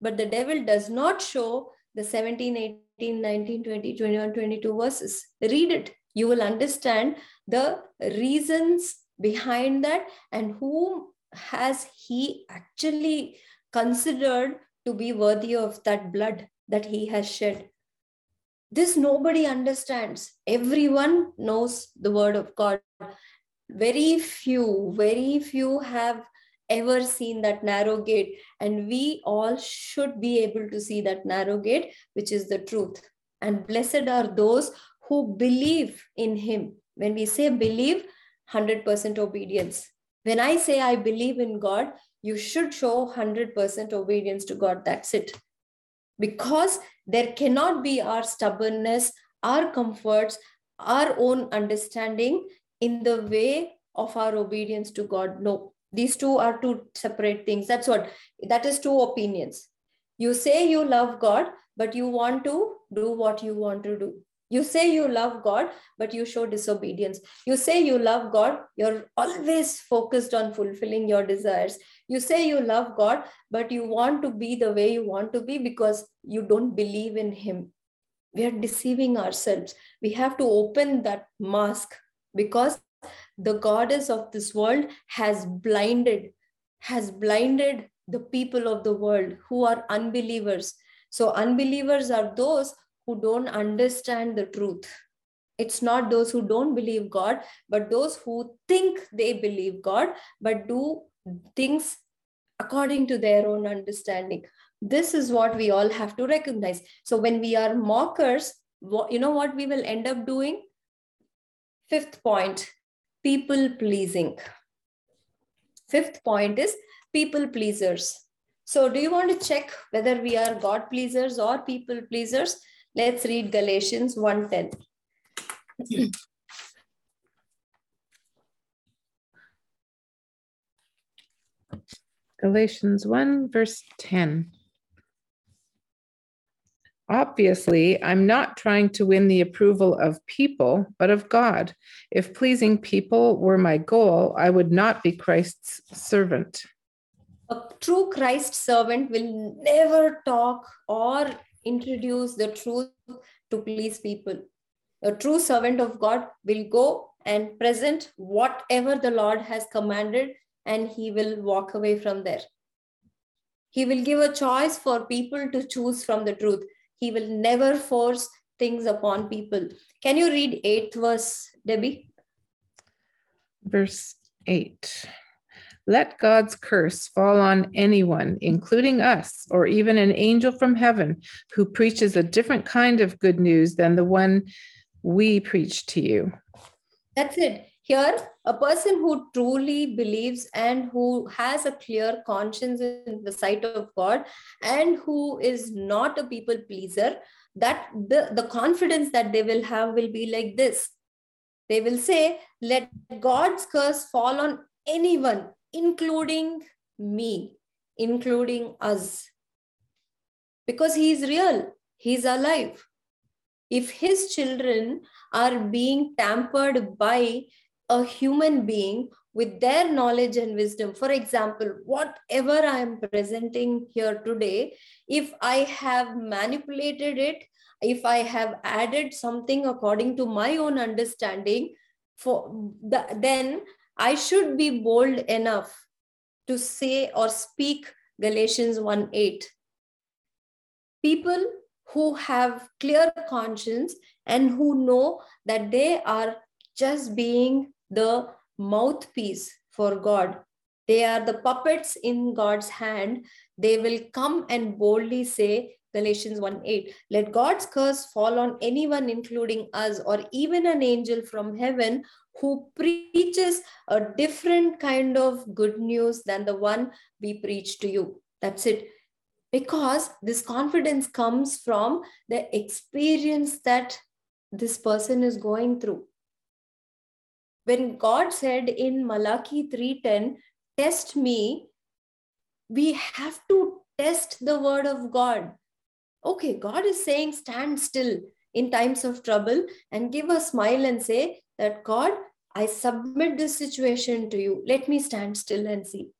Speaker 1: But the devil does not show the 17, 18, 19, 20, 21, 22 verses. Read it. You will understand the reasons behind that and whom has he actually considered to be worthy of that blood that he has shed this nobody understands. Everyone knows the word of God. Very few, very few have ever seen that narrow gate. And we all should be able to see that narrow gate, which is the truth. And blessed are those who believe in him. When we say believe, 100% obedience. When I say I believe in God, you should show 100% obedience to God. That's it because there cannot be our stubbornness, our comforts, our own understanding in the way of our obedience to God. No, these two are two separate things. That's what, that is two opinions. You say you love God, but you want to do what you want to do. You say you love God, but you show disobedience. You say you love God, you're always focused on fulfilling your desires. You say you love God, but you want to be the way you want to be because you don't believe in Him. We are deceiving ourselves. We have to open that mask because the goddess of this world has blinded has blinded the people of the world who are unbelievers so unbelievers are those who don't understand the truth. It's not those who don't believe god but those who think they believe god but do things according to their own understanding. This is what we all have to recognize. So when we are mockers you know what we will end up doing? Fifth point people pleasing. Fifth point is people pleasers. So do you want to check whether we are god pleasers or people pleasers let's read galatians 1:10 *clears throat*
Speaker 2: Galatians 1, verse 10. Obviously, I'm not trying to win the approval of people, but of God. If pleasing people were my goal, I would not be Christ's servant.
Speaker 1: A true Christ servant will never talk or introduce the truth to please people. A true servant of God will go and present whatever the Lord has commanded, and he will walk away from there. He will give a choice for people to choose from the truth. He will never force things upon people. Can you read 8th verse, Debbie?
Speaker 2: Verse 8. Let God's curse fall on anyone, including us, or even an angel from heaven who preaches a different kind of good news than the one we preach to you.
Speaker 1: That's it. Here, a person who truly believes and who has a clear conscience in the sight of God and who is not a people pleaser, that the, the confidence that they will have will be like this. They will say, Let God's curse fall on anyone, including me, including us. Because He is real, He's alive if his children are being tampered by a human being with their knowledge and wisdom for example whatever i am presenting here today if i have manipulated it if i have added something according to my own understanding for the, then i should be bold enough to say or speak galatians 1 8 people who have clear conscience and who know that they are just being the mouthpiece for God. They are the puppets in God's hand. They will come and boldly say, Galatians 1 8, let God's curse fall on anyone, including us, or even an angel from heaven who preaches a different kind of good news than the one we preach to you. That's it. Because this confidence comes from the experience that this person is going through. When god said in malachi 3:10 test me we have to test the word of god okay god is saying stand still in times of trouble and give a smile and say that god i submit this situation to you. Let me stand still and see.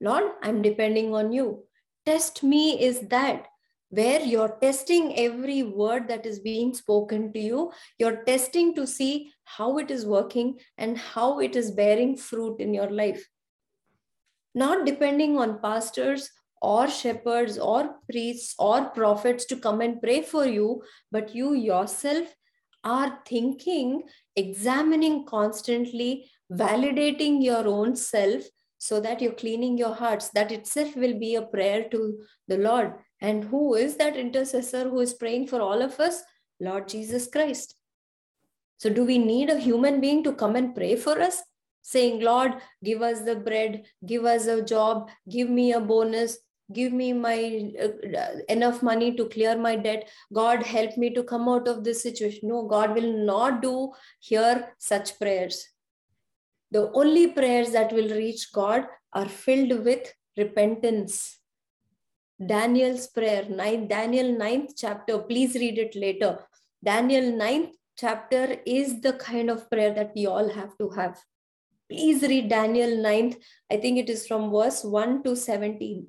Speaker 1: Lord i'm depending on you. Test me is that where you're testing every word that is being spoken to you. You're testing to see how it is working and how it is bearing fruit in your life. Not depending on pastors or shepherds or priests or prophets to come and pray for you but you yourself are thinking examining constantly validating your own self so that you're cleaning your hearts. That itself will be a prayer to the Lord. And who is that intercessor who is praying for all of us? Lord Jesus Christ. So, do we need a human being to come and pray for us? Saying, Lord, give us the bread, give us a job, give me a bonus, give me my uh, enough money to clear my debt god help me to come out of this situation no god will not do hear such prayers the only prayers that will reach God are filled with repentance. Daniel's prayer, ninth, Daniel 9th chapter, please read it later. Daniel 9th chapter is the kind of prayer that we all have to have. Please read Daniel 9th. I think it is from verse 1 to 17.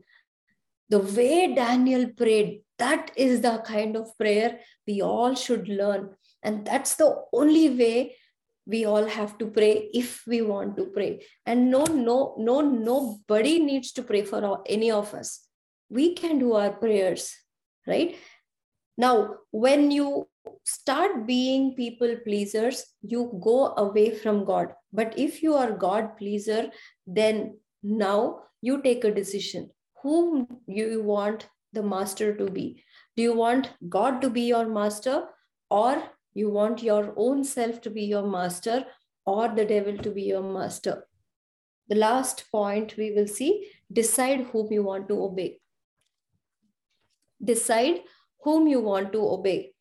Speaker 1: The way Daniel prayed, that is the kind of prayer we all should learn. And that's the only way we all have to pray if we want to pray. And no no no nobody needs to pray for any of us. We can do our prayers right? Now when you start being people pleasers you go away from god. But if you are god pleaser then now you take a decision whom you want the master to be do you want god to be your master or you want your own self to be your master or the devil to be your master the last point we will see decide whom you want to obey decide whom you want to obey.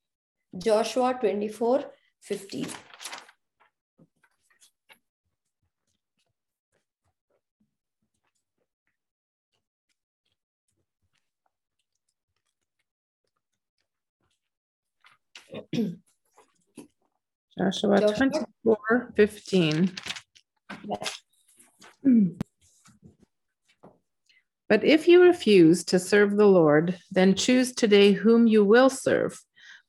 Speaker 1: Joshua 24 15.
Speaker 2: Joshua, Joshua 24 15. Yes. But if you refuse to serve the Lord, then choose today whom you will serve.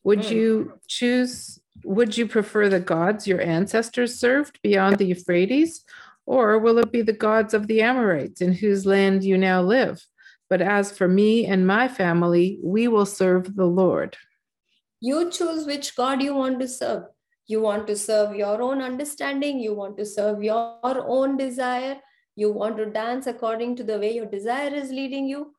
Speaker 2: Would mm. you choose, would you prefer the gods your ancestors served beyond the Euphrates? Or will it be the gods of the Amorites in whose land you now live? But as for me and my family, we will serve the Lord.
Speaker 1: You choose which God you want to serve. You want to serve your own understanding, you want to serve your own desire, you want to dance according to the way your desire is leading you.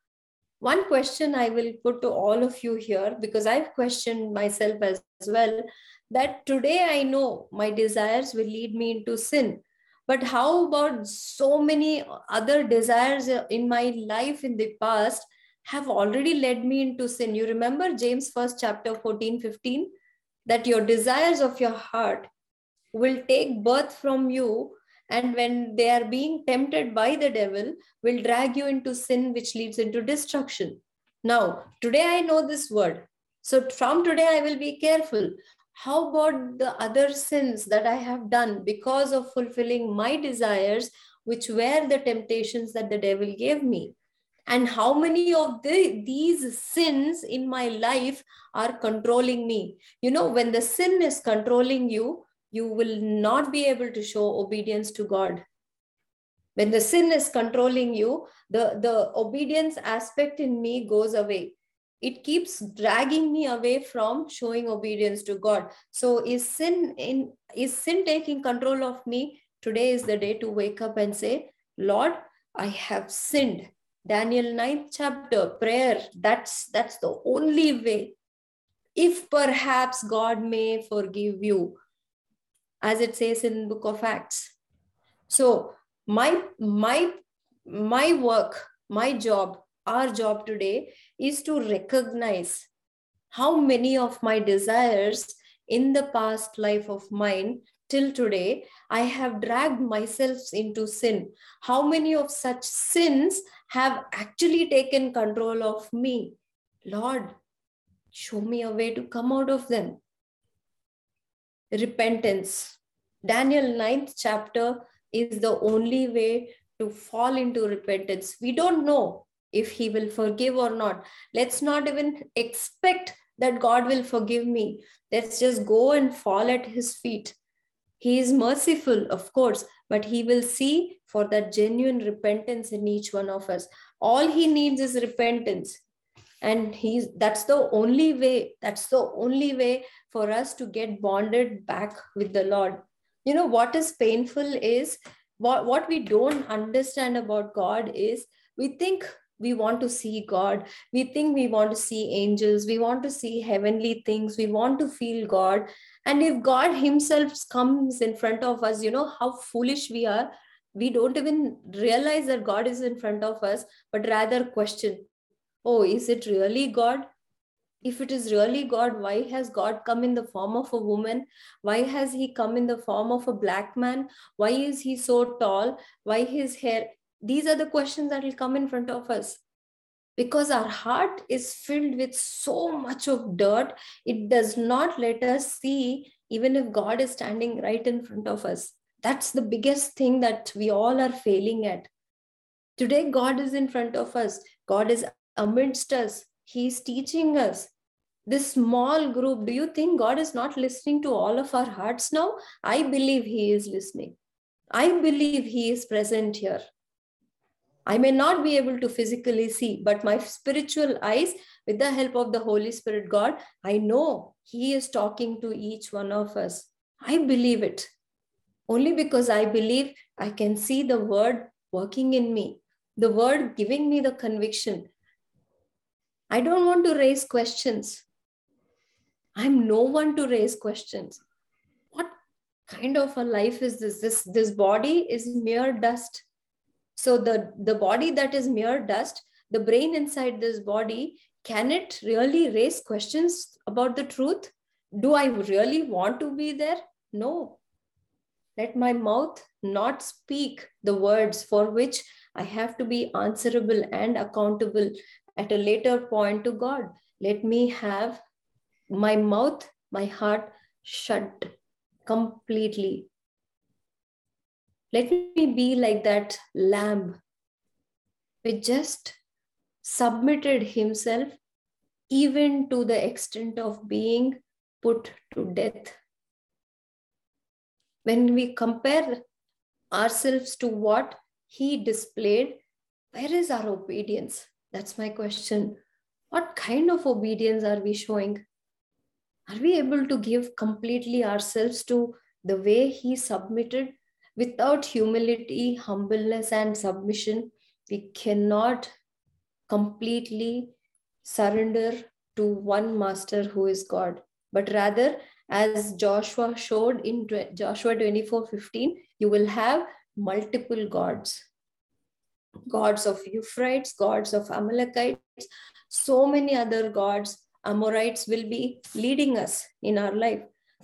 Speaker 1: One question i will put to all of you here because i've questioned myself as well that today i know my desires will lead me into sin. But how about so many other desires in my life in the past have already led me into sin. You remember james first chapter 14 15 that your desires of your heart will take birth from you and when they are being tempted by the devil will drag you into sin which leads into destruction. Now today i know this word. So from today i will be careful. How about the other sins that i have done because of fulfilling my desires which were the temptations that the devil gave me and how many of the, these sins in my life are controlling me you know when the sin is controlling you you will not be able to show obedience to God. When the sin is controlling you, the, the obedience aspect in me goes away. It keeps dragging me away from showing obedience to God. So is sin in is sin taking control of me? Today is the day to wake up and say, Lord, I have sinned. Daniel 9th chapter, prayer. That's that's the only way. If perhaps God may forgive you, as it says in book of acts so my my my work my job our job today is to recognize how many of my desires in the past life of mine till today i have dragged myself into sin how many of such sins have actually taken control of me lord show me a way to come out of them repentance. Daniel 9th chapter is the only way to fall into repentance. We don't know if he will forgive or not. Let's not even expect that God will forgive me. Let's just go and fall at his feet. He is merciful, of course, but he will see for that genuine repentance in each one of us. All he needs is repentance and he's that's the only way that's the only way for us to get bonded back with the lord you know what is painful is what, what we don't understand about god is we think we want to see god we think we want to see angels we want to see heavenly things we want to feel god and if god himself comes in front of us you know how foolish we are we don't even realize that god is in front of us but rather question oh, is it really God? If it is really God, why has God come in the form of a woman? Why has he come in the form of a black man? Why is he so tall? Why his hair? These are the questions that will come in front of us because our heart is filled with so much of dirt, it does not let us see, even if God is standing right in front of us. That's the biggest thing that we all are failing at. Today, God is in front of us. God is amidst us. He's teaching us. this small group, do you think God is not listening to all of our hearts now? I believe He is listening. I believe He is present here. I may not be able to physically see, but my spiritual eyes, with the help of the Holy Spirit God, I know He is talking to each one of us. I believe it. Only because I believe I can see the word working in me, the word giving me the conviction. I don't want to raise questions. I'm no one to raise questions. What kind of a life is this? This, this body is mere dust. So the, the body that is mere dust, the brain inside this body, can it really raise questions about the truth? Do I really want to be there? No. Let my mouth not speak the words for which I have to be answerable and accountable at a later point to God. Let me have my mouth, my heart shut completely. Let me be like that lamb which just submitted himself even to the extent of being put to death. When we compare ourselves to what he displayed, where is our obedience? That's my question. What kind of obedience are we showing? Are we able to give completely ourselves to the way he submitted? Without humility, humbleness, and submission, we cannot completely surrender to one master who is God, but rather, as Joshua showed in Joshua 24 15, you will have multiple gods gods of Euphrates, gods of Amalekites, so many other gods, Amorites will be leading us in our life.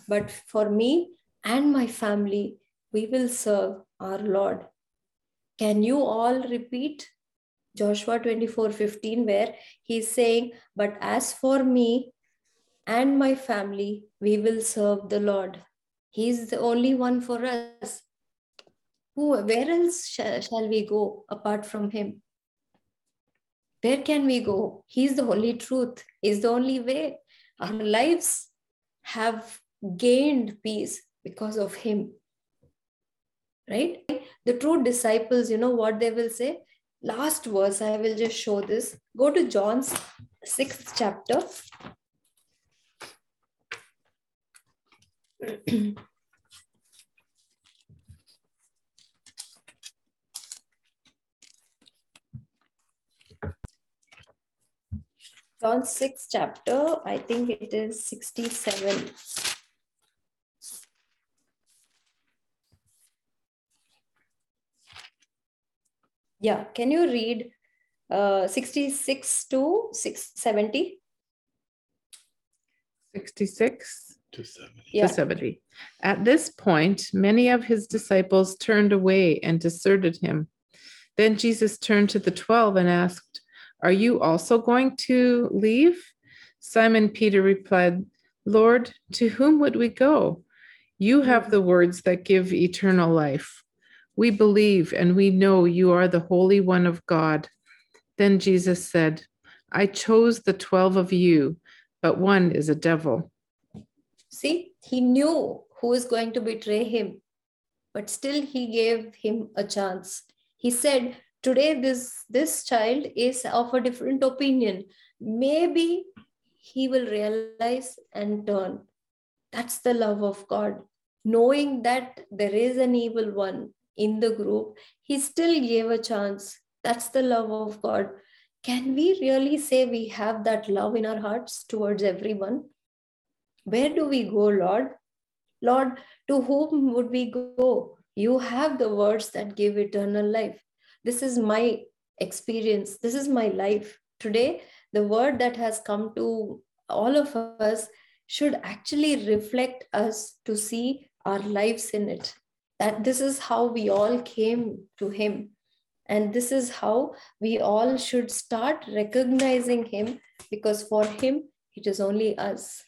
Speaker 1: But for me and my family, we will serve our Lord. Can you all repeat Joshua 24 15, where he's saying, But as for me and my family, we will serve the Lord. He's the only one for us. Who, where else shall, shall we go apart from him? Where can we go? He's the only truth, He's the only way. Our lives have gained peace because of him right? The true disciples, you know what they will say? Last verse, I will just show this. Go to John's sixth chapter. John 6 chapter, I think it is 67. Yeah, can you read uh, 66 to 670?
Speaker 2: 66
Speaker 3: to 70.
Speaker 1: Yeah.
Speaker 2: to 70. At this point, many of his disciples turned away and deserted him. Then Jesus turned to the 12 and asked, Are you also going to leave? Simon Peter replied, Lord, to whom would we go? You have the words that give eternal life. We believe and we know you are the Holy One of God. Then Jesus said, I chose the 12 of you, but one is a devil.
Speaker 1: See, he knew who is going to betray him, but still he gave him a chance. He said, Today, this, this child is of a different opinion. Maybe he will realize and turn. That's the love of God. Knowing that there is an evil one in the group, he still gave a chance. That's the love of God. Can we really say we have that love in our hearts towards everyone? Where do we go, Lord? Lord, to whom would we go? You have the words that give eternal life. This is my experience. This is my life. Today, the word that has come to all of us should actually reflect us to see our lives in it. That this is how we all came to Him. And this is how we all should start recognizing Him because for Him, it is only us.